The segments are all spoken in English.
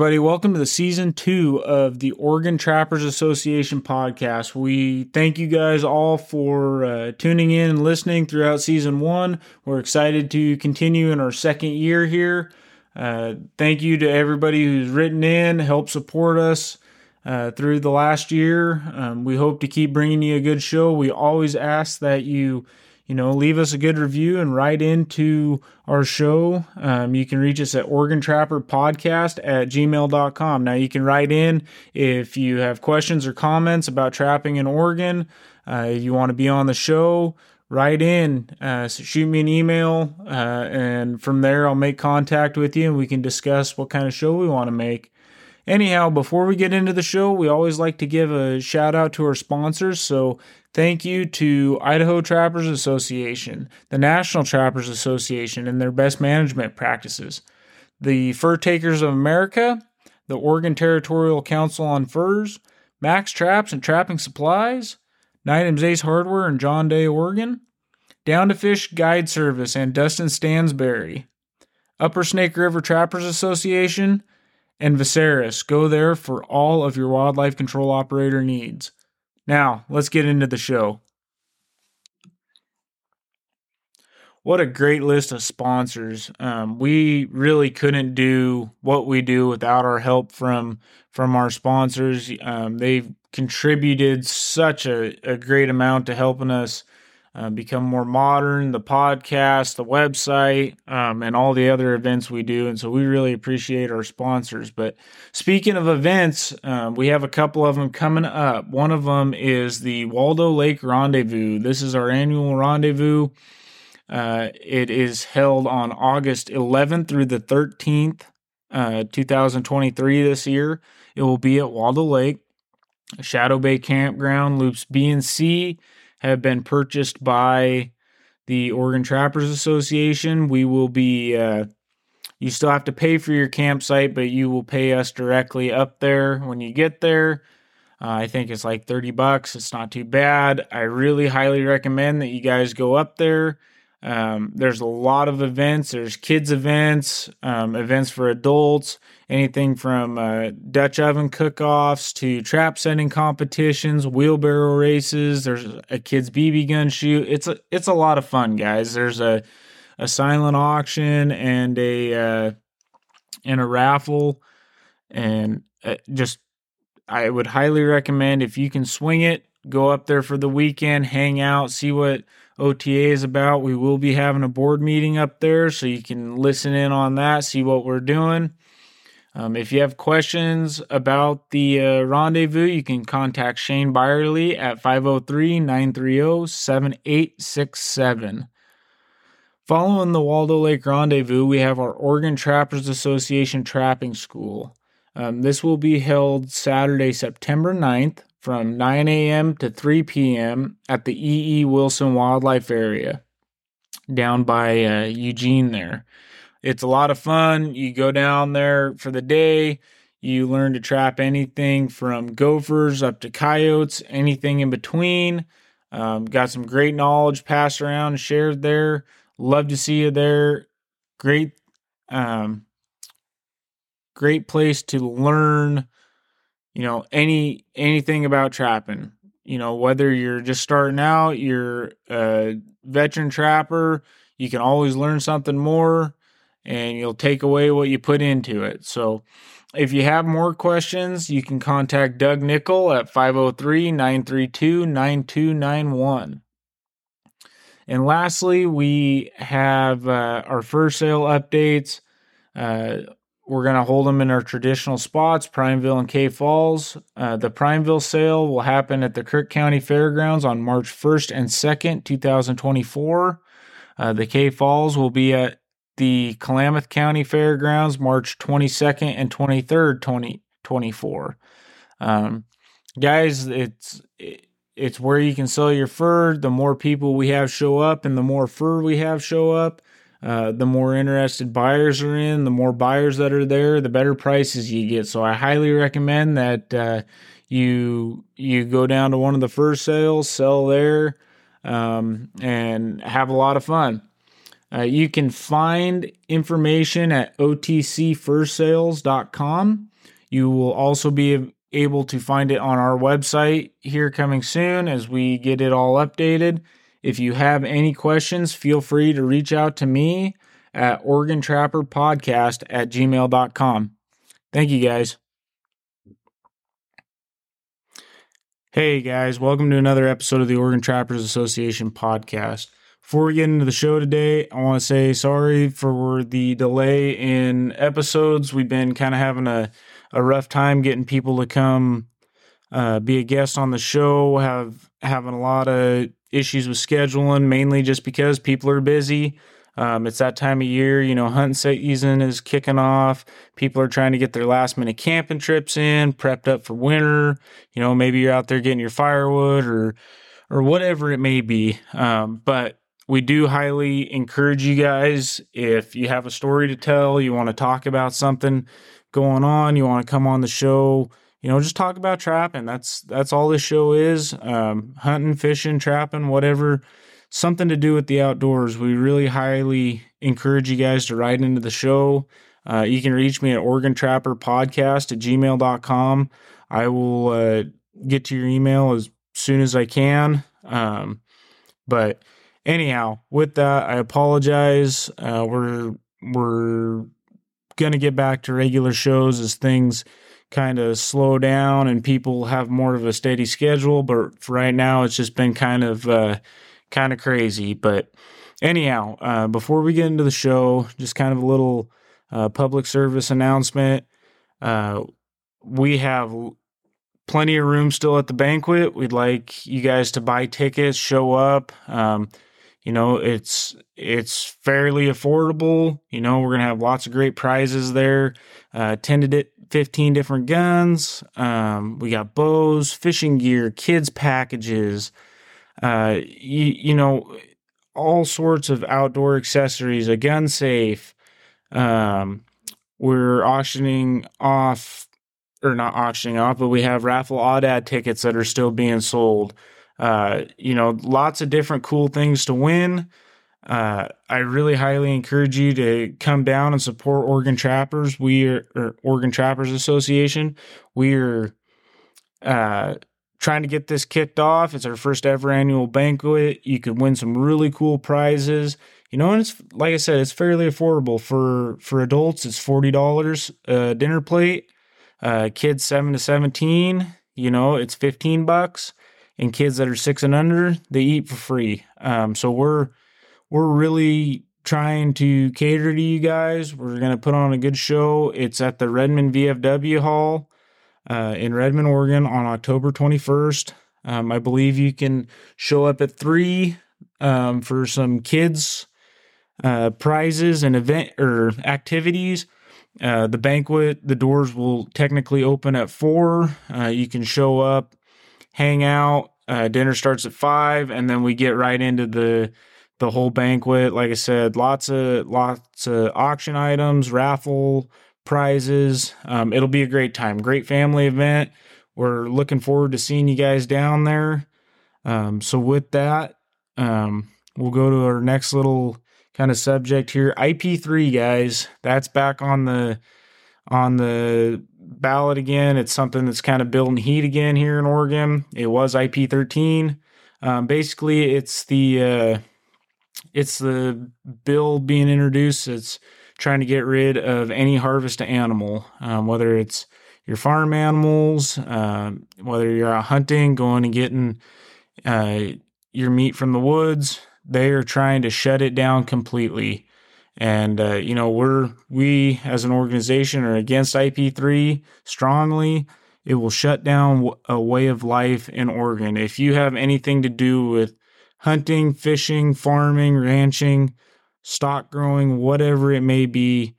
Everybody, welcome to the season two of the Oregon Trappers Association podcast. We thank you guys all for uh, tuning in and listening throughout season one. We're excited to continue in our second year here. Uh, thank you to everybody who's written in, helped support us uh, through the last year. Um, we hope to keep bringing you a good show. We always ask that you you know, leave us a good review and write into our show. Um, you can reach us at Oregon Trapper Podcast at gmail.com. Now, you can write in if you have questions or comments about trapping in Oregon. Uh, if you want to be on the show, write in, uh, so shoot me an email, uh, and from there I'll make contact with you and we can discuss what kind of show we want to make. Anyhow, before we get into the show, we always like to give a shout out to our sponsors. So, thank you to Idaho Trappers Association, the National Trappers Association, and their best management practices, the Fur Takers of America, the Oregon Territorial Council on Furs, Max Traps and Trapping Supplies, Nightham's Ace Hardware in John Day, Oregon, Down to Fish Guide Service and Dustin Stansberry, Upper Snake River Trappers Association, and Viserys. Go there for all of your wildlife control operator needs. Now, let's get into the show. What a great list of sponsors. Um, we really couldn't do what we do without our help from from our sponsors. Um, they've contributed such a, a great amount to helping us uh, become more modern, the podcast, the website, um, and all the other events we do. And so we really appreciate our sponsors. But speaking of events, um, we have a couple of them coming up. One of them is the Waldo Lake Rendezvous. This is our annual rendezvous. Uh, it is held on August 11th through the 13th, uh, 2023 this year. It will be at Waldo Lake, Shadow Bay Campground, Loops B and C have been purchased by the Oregon Trappers Association. We will be, uh, you still have to pay for your campsite, but you will pay us directly up there when you get there. Uh, I think it's like 30 bucks. It's not too bad. I really highly recommend that you guys go up there. Um, there's a lot of events. There's kids events, um, events for adults, anything from uh, Dutch oven cook-offs to trap setting competitions, wheelbarrow races. There's a kids BB gun shoot. It's a it's a lot of fun, guys. There's a a silent auction and a uh, and a raffle, and uh, just I would highly recommend if you can swing it, go up there for the weekend, hang out, see what OTA is about. We will be having a board meeting up there, so you can listen in on that, see what we're doing. Um, if you have questions about the uh, rendezvous, you can contact Shane Byerly at 503 930 7867. Following the Waldo Lake Rendezvous, we have our Oregon Trappers Association Trapping School. Um, this will be held Saturday, September 9th from 9 a.m. to 3 p.m. at the E.E. Wilson Wildlife Area down by uh, Eugene there. It's a lot of fun. You go down there for the day. You learn to trap anything from gophers up to coyotes, anything in between. Um, got some great knowledge passed around shared there. Love to see you there. Great, um, great place to learn you know any anything about trapping. You know whether you're just starting out you're a veteran trapper you can always learn something more and you'll take away what you put into it. So if you have more questions you can contact doug nickel at 503-932-9291 and lastly we have uh, our fur sale updates. Uh, we're going to hold them in our traditional spots, Prineville and Kay Falls. Uh, the Prineville sale will happen at the Crook County Fairgrounds on March 1st and 2nd, 2024. Uh, the Kay Falls will be at the Klamath County Fairgrounds March 22nd and 23rd, 2024. Um, guys, it's it's where you can sell your fur. The more people we have show up, and the more fur we have show up, uh, the more interested buyers are in, the more buyers that are there, the better prices you get. So I highly recommend that uh, you you go down to one of the fur sales, sell there, um, and have a lot of fun. Uh, you can find information at otcfursales.com. You will also be able to find it on our website here coming soon as we get it all updated. If you have any questions, feel free to reach out to me at OregonTrapperPodcast at gmail.com. Thank you guys. Hey guys, welcome to another episode of the Oregon Trappers Association podcast. Before we get into the show today, I want to say sorry for the delay in episodes. We've been kind of having a, a rough time getting people to come uh, be a guest on the show, have having a lot of issues with scheduling, mainly just because people are busy. Um, it's that time of year, you know, hunting season is kicking off. People are trying to get their last minute camping trips in, prepped up for winter. You know, maybe you're out there getting your firewood or or whatever it may be. Um, but we do highly encourage you guys if you have a story to tell, you want to talk about something going on, you want to come on the show, you know, just talk about trapping. That's that's all this show is. Um, hunting, fishing, trapping, whatever something to do with the outdoors, we really highly encourage you guys to write into the show. Uh, you can reach me at Oregon Trapper Podcast at gmail.com. I will uh, get to your email as soon as I can. Um, but anyhow, with that, I apologize. Uh, we're we're gonna get back to regular shows as things kind of slow down and people have more of a steady schedule. But right now, it's just been kind of uh, kind of crazy. But anyhow, uh, before we get into the show, just kind of a little uh, public service announcement. Uh, we have plenty of room still at the banquet. We'd like you guys to buy tickets, show up. Um, you know, it's it's fairly affordable. You know, we're gonna have lots of great prizes there. Uh, to 15 different guns. Um, we got bows, fishing gear, kids packages, uh, you, you know, all sorts of outdoor accessories, a gun safe. Um, we're auctioning off, or not auctioning off, but we have raffle aoudad tickets that are still being sold. Uh, you know, lots of different cool things to win. Uh, I really highly encourage you to come down and support Oregon Trappers. We are Oregon Trappers Association. We are uh, trying to get this kicked off. It's our first ever annual banquet. You could win some really cool prizes. You know, and it's like I said, it's fairly affordable for for adults. It's forty dollars a dinner plate. Uh, kids seven to seventeen, you know, it's fifteen bucks. And kids that are six and under, they eat for free. Um, so we're we're really trying to cater to you guys. We're gonna put on a good show. It's at the Redmond VFW Hall uh, in Redmond, Oregon on October 21st. Um, I believe you can show up at three um, for some kids uh, prizes and event or activities. Uh, the banquet, the doors will technically open at four. Uh, you can show up, hang out. Uh, dinner starts at five, and then we get right into the the whole banquet. Like I said, lots of lots of auction items, raffle prizes. Um, it'll be a great time, great family event. We're looking forward to seeing you guys down there. Um, so with that, um, we'll go to our next little kind of subject here. IP3 guys, that's back on the on the ballot again. It's something that's kind of building heat again here in Oregon. It was IP13. Um, basically, it's the uh, it's the bill being introduced. It's trying to get rid of any harvest animal, um, whether it's your farm animals, uh, whether you're out hunting, going and getting uh, your meat from the woods. They are trying to shut it down completely. And uh, you know, we're we as an organization are against IP3 strongly. It will shut down a way of life in Oregon. If you have anything to do with hunting, fishing, farming, ranching, stock growing, whatever it may be,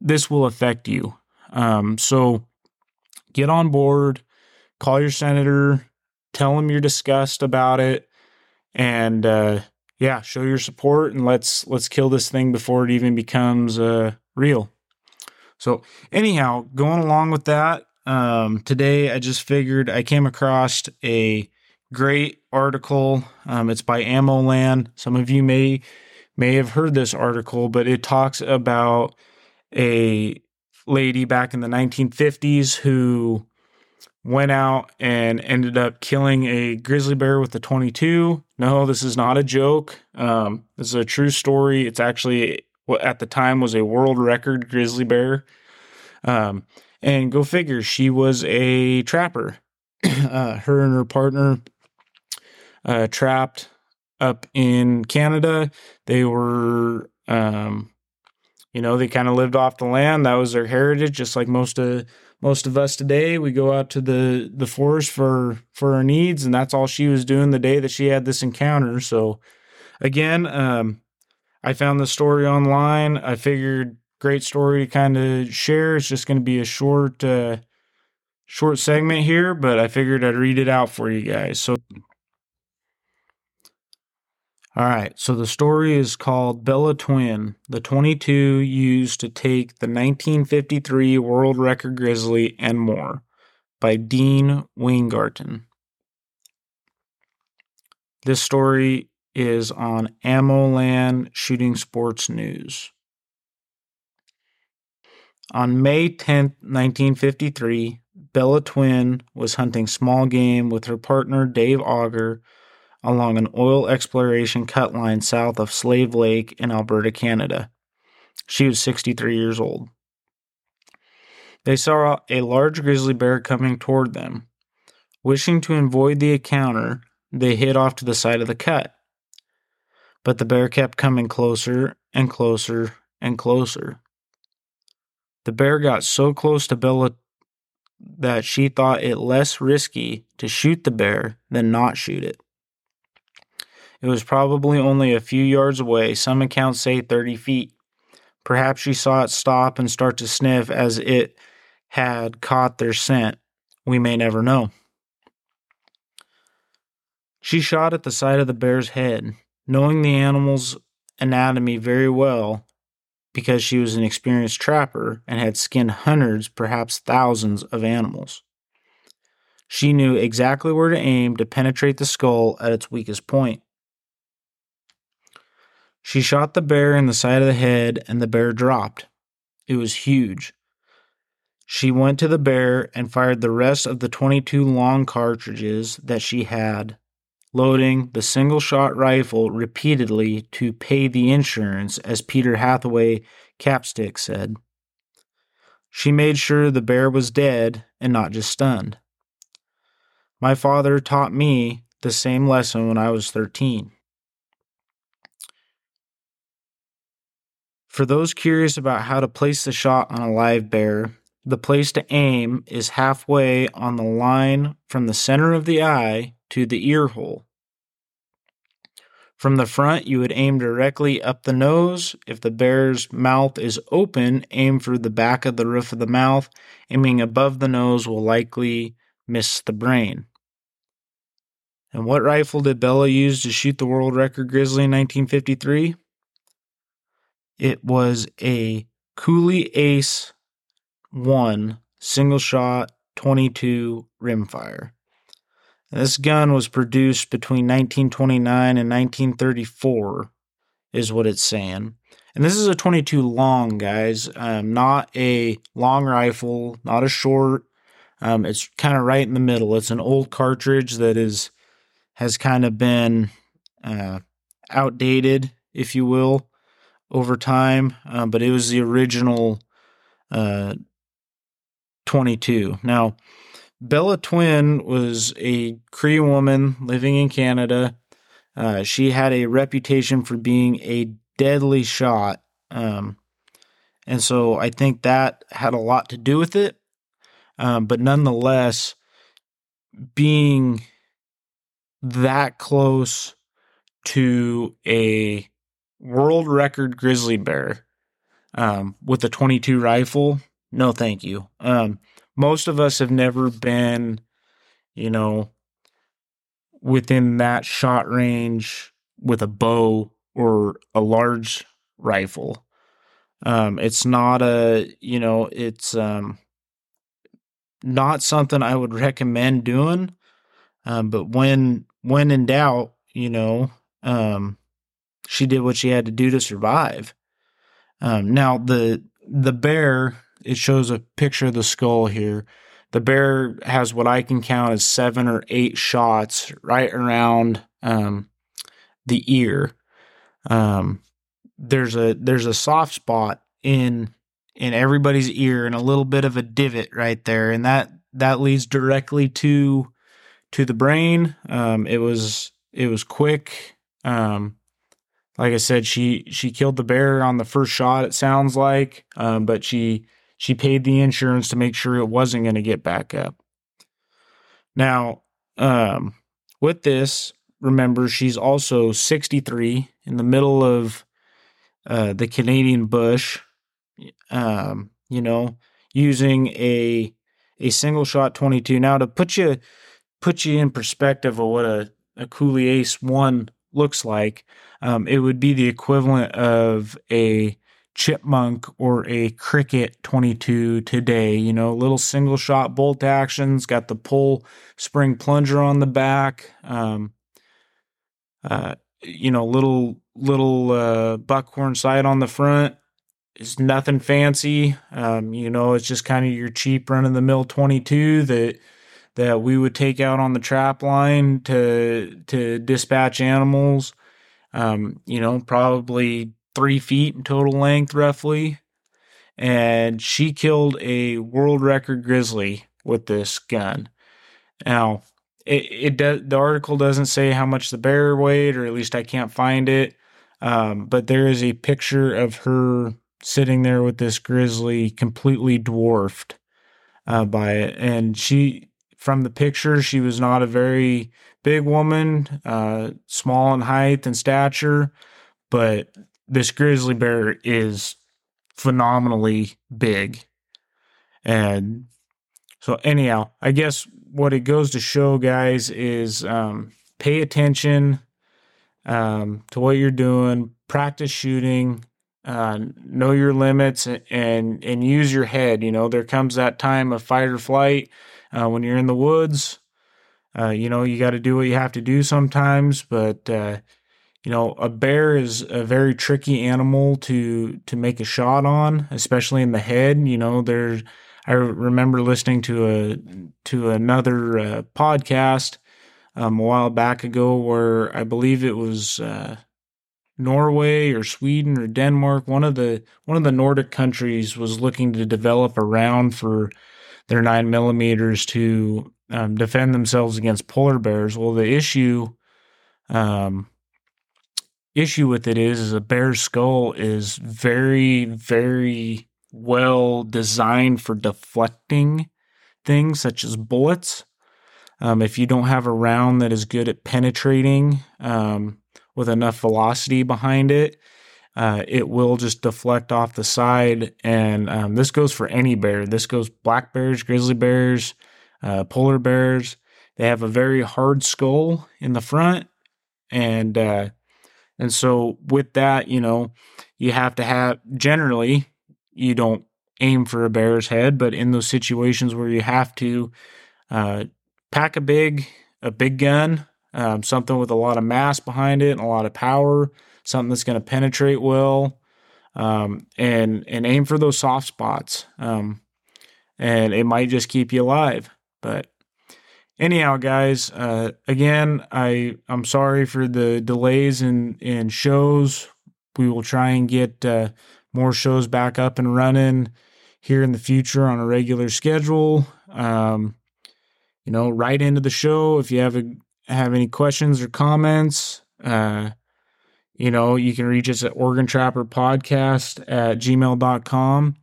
this will affect you. Um, so get on board, call your senator, tell him you're disgusted about it, and uh, yeah, show your support and let's let's kill this thing before it even becomes uh, real. So anyhow, going along with that, um, today I just figured I came across a great article. Um, it's by Ammo Land. Some of you may may have heard this article, but it talks about a lady back in the 1950s who went out and ended up killing a grizzly bear with a 22. No, this is not a joke. Um, this is a true story. It's actually what at the time was a world record grizzly bear. Um, and go figure, she was a trapper. uh, her and her partner uh, trapped up in Canada. They were, um, you know, they kind of lived off the land. That was their heritage, just like most of most of us today. We go out to the the forest for for our needs, and that's all she was doing the day that she had this encounter. So, again, um, I found the story online. I figured great story to kind of share. It's just going to be a short. Uh, short segment here, but I figured I'd read it out for you guys. So all right, so the story is called Bella Twin, the 22 used to take the 1953 world record grizzly and more by Dean Weingarten. This story is on AmmoLand Shooting Sports News. On May 10, 1953, Bella Twin was hunting small game with her partner Dave Auger along an oil exploration cut line south of Slave Lake in Alberta, Canada. She was 63 years old. They saw a large grizzly bear coming toward them. Wishing to avoid the encounter, they hid off to the side of the cut. But the bear kept coming closer and closer and closer. The bear got so close to Bella that she thought it less risky to shoot the bear than not shoot it. It was probably only a few yards away, some accounts say 30 feet. Perhaps she saw it stop and start to sniff as it had caught their scent. We may never know. She shot at the side of the bear's head, knowing the animal's anatomy very well because she was an experienced trapper and had skinned hundreds, perhaps thousands, of animals. She knew exactly where to aim to penetrate the skull at its weakest point. She shot the bear in the side of the head, and the bear dropped. It was huge. She went to the bear and fired the rest of the 22 long cartridges that she had, loading the single shot rifle repeatedly to pay the insurance, as Peter Hathaway Capstick said. She made sure the bear was dead and not just stunned. My father taught me the same lesson when I was 13. For those curious about how to place the shot on a live bear, the place to aim is halfway on the line from the center of the eye to the ear hole. From the front, you would aim directly up the nose. If the bear's mouth is open, aim for the back of the roof of the mouth. Aiming above the nose will likely miss the brain. And what rifle did Bella use to shoot the world record grizzly in 1953? It was a Cooey Ace 1 single shot 22 rimfire. This gun was produced between 1929 and 1934, is what it's saying. And this is a 22 long, guys, um, not a long rifle, not a short. Um, it's kind of right in the middle. It's an old cartridge that is has kind of been uh, outdated, if you will over time, uh, but it was the original uh, 22. Now, Bella Twin was a Cree woman living in Canada. Uh, she had a reputation for being a deadly shot. Um, and so I think that had a lot to do with it. Um, but nonetheless, being that close to a world record grizzly bear um, with a 22 rifle. No, thank you. Um, most of us have never been, you know, within that shot range with a bow or a large rifle. Um, it's not a, you know, it's um, not something I would recommend doing. Um, but when when in doubt, you know, um, she did what she had to do to survive. Um, now the the bear it shows a picture of the skull here. The bear has what I can count as seven or eight shots right around um, the ear. Um, there's a there's a soft spot in in everybody's ear and a little bit of a divot right there, and that that leads directly to to the brain. Um, it was it was quick. Um, like I said, she she killed the bear on the first shot. It sounds like, um, but she she paid the insurance to make sure it wasn't going to get back up. Now, um, with this, remember she's also 63 in the middle of uh, the Canadian bush. Um, you know, using a a single shot 22. Now to put you put you in perspective of what a a Cooey Ace One looks like, um, it would be the equivalent of a chipmunk or a Crickett 22 today you know little single shot bolt actions got the pull spring plunger on the back um, uh, you know little little uh, buckhorn sight on the front. It's nothing fancy um, you know it's just kind of your cheap run of the mill 22 that that we would take out on the trap line to to dispatch animals. Um, you know, probably three feet in total length, roughly. And she killed a world record grizzly with this gun. Now, it, it does, the article doesn't say how much the bear weighed, or at least I can't find it. Um, but there is a picture of her sitting there with this grizzly completely dwarfed uh, by it. And she, from the picture, she was not a very big woman, uh, small in height and stature, but this grizzly bear is phenomenally big. And so, anyhow, I guess what it goes to show, guys, is um, pay attention um, to what you're doing, practice shooting, uh, know your limits, and and use your head. You know, there comes that time of fight or flight uh, when you're in the woods. Uh, you know, you got to do what you have to do sometimes, but uh, you know, a bear is a very tricky animal to to make a shot on, especially in the head. You know, there's I remember listening to a to another uh, podcast um, a while back ago where I believe it was uh, Norway or Sweden or Denmark, one of the one of the Nordic countries was looking to develop a round for their nine millimeters to um, defend themselves against polar bears. Well, the issue, um, issue with it is, is a bear's skull is very, very well designed for deflecting things such as bullets. Um, if you don't have a round that is good at penetrating um, with enough velocity behind it, uh, it will just deflect off the side. And um, this goes for any bear. This goes black bears, grizzly bears, uh, polar bears. They have a very hard skull in the front, and uh, and so with that, you know, you have to have generally you don't aim for a bear's head, but in those situations where you have to uh, pack a big a big gun, um, something with a lot of mass behind it and a lot of power something that's going to penetrate well, um, and and aim for those soft spots. Um, and it might just keep you alive. But anyhow, guys, uh, again, I I'm sorry for the delays in in shows. We will try and get uh, more shows back up and running here in the future on a regular schedule. Um, you know, right into the show if you have a, have any questions or comments. Uh, you know, you can reach us at Oregon Trapper Podcast at gmail.com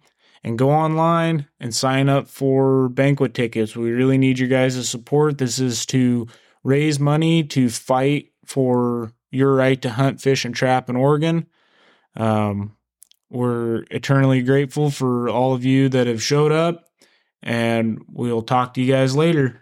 and go online and sign up for banquet tickets. We really need your guys' support. This is to raise money to fight for your right to hunt, fish, and trap in Oregon. Um, we're eternally grateful for all of you that have showed up, and we'll talk to you guys later.